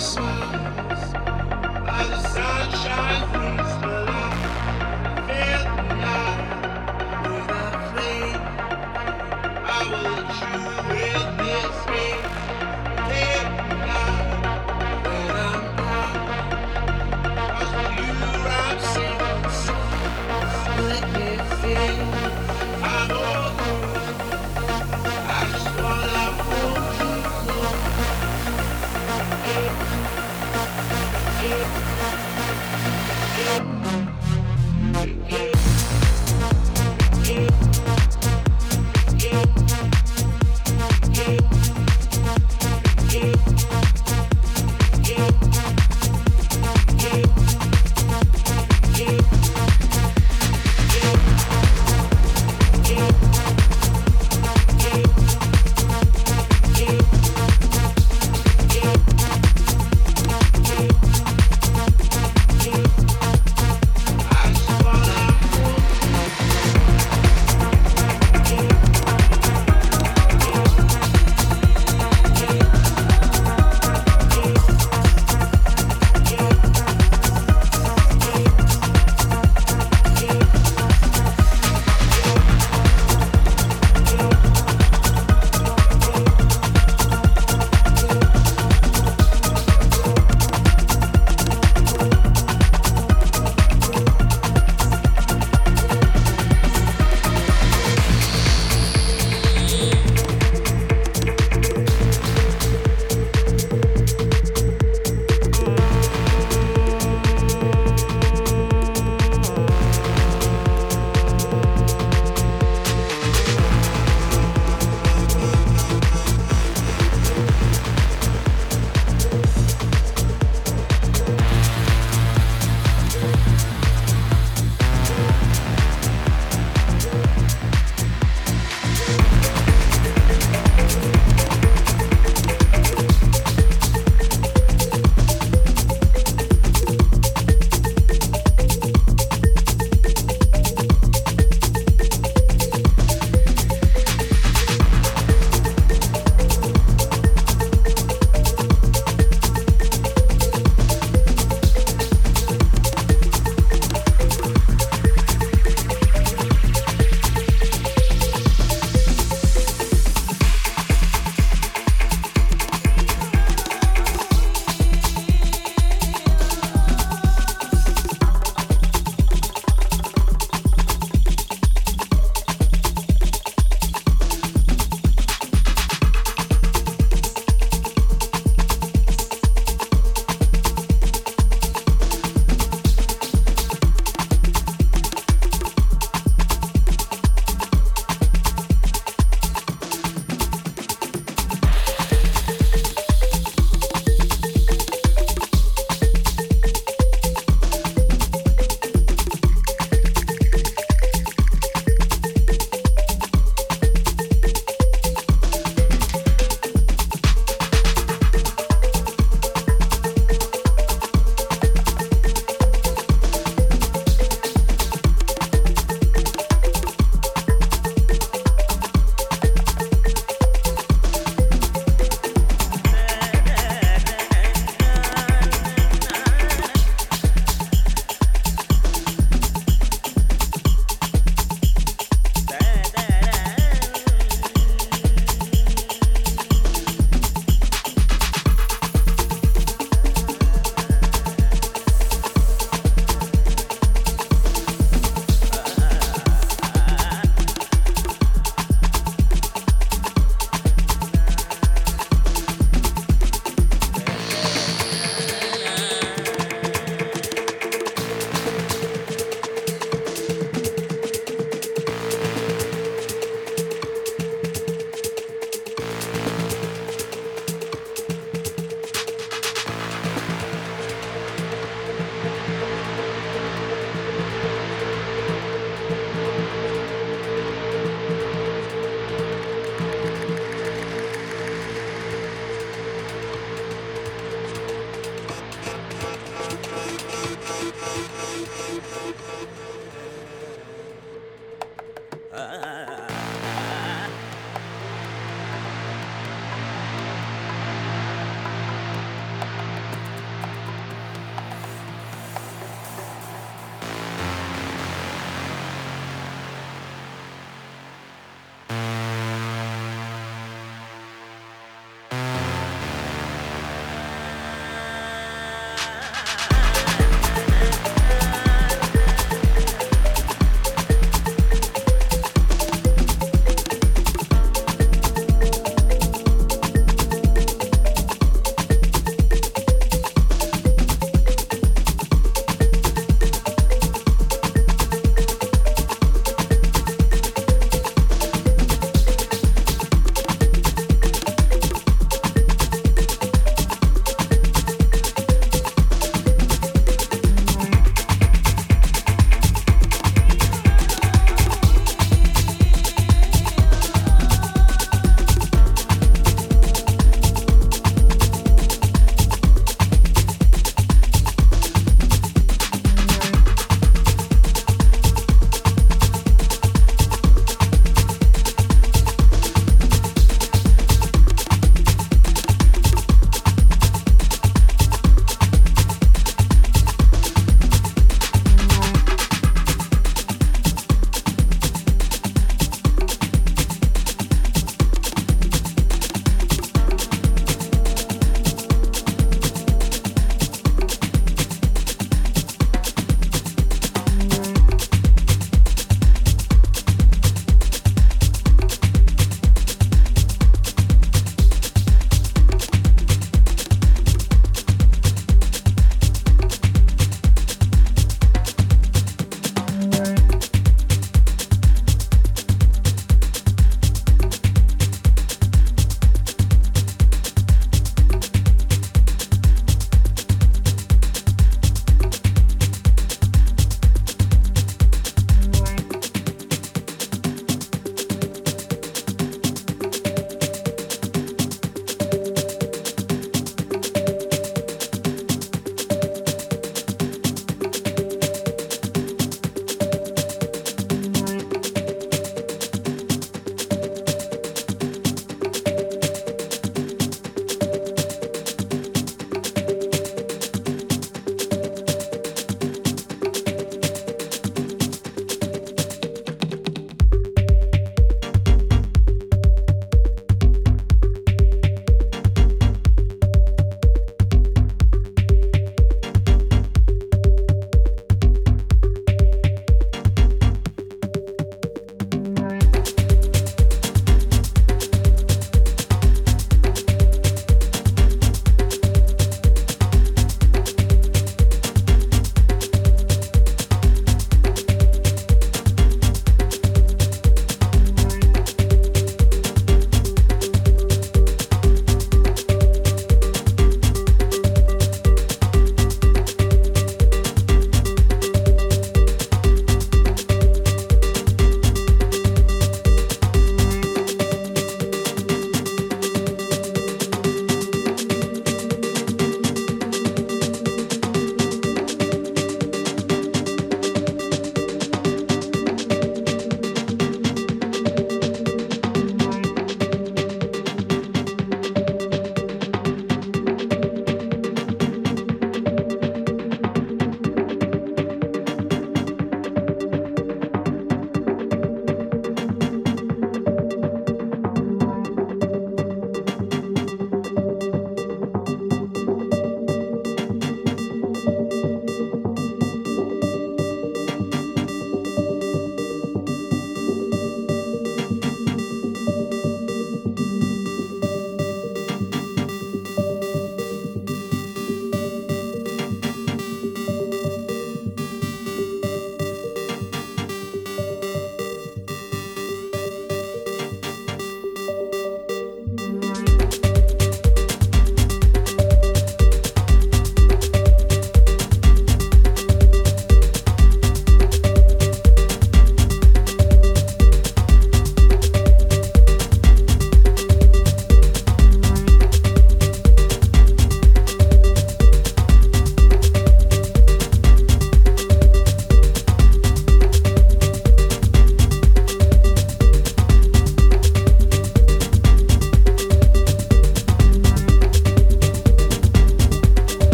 soul.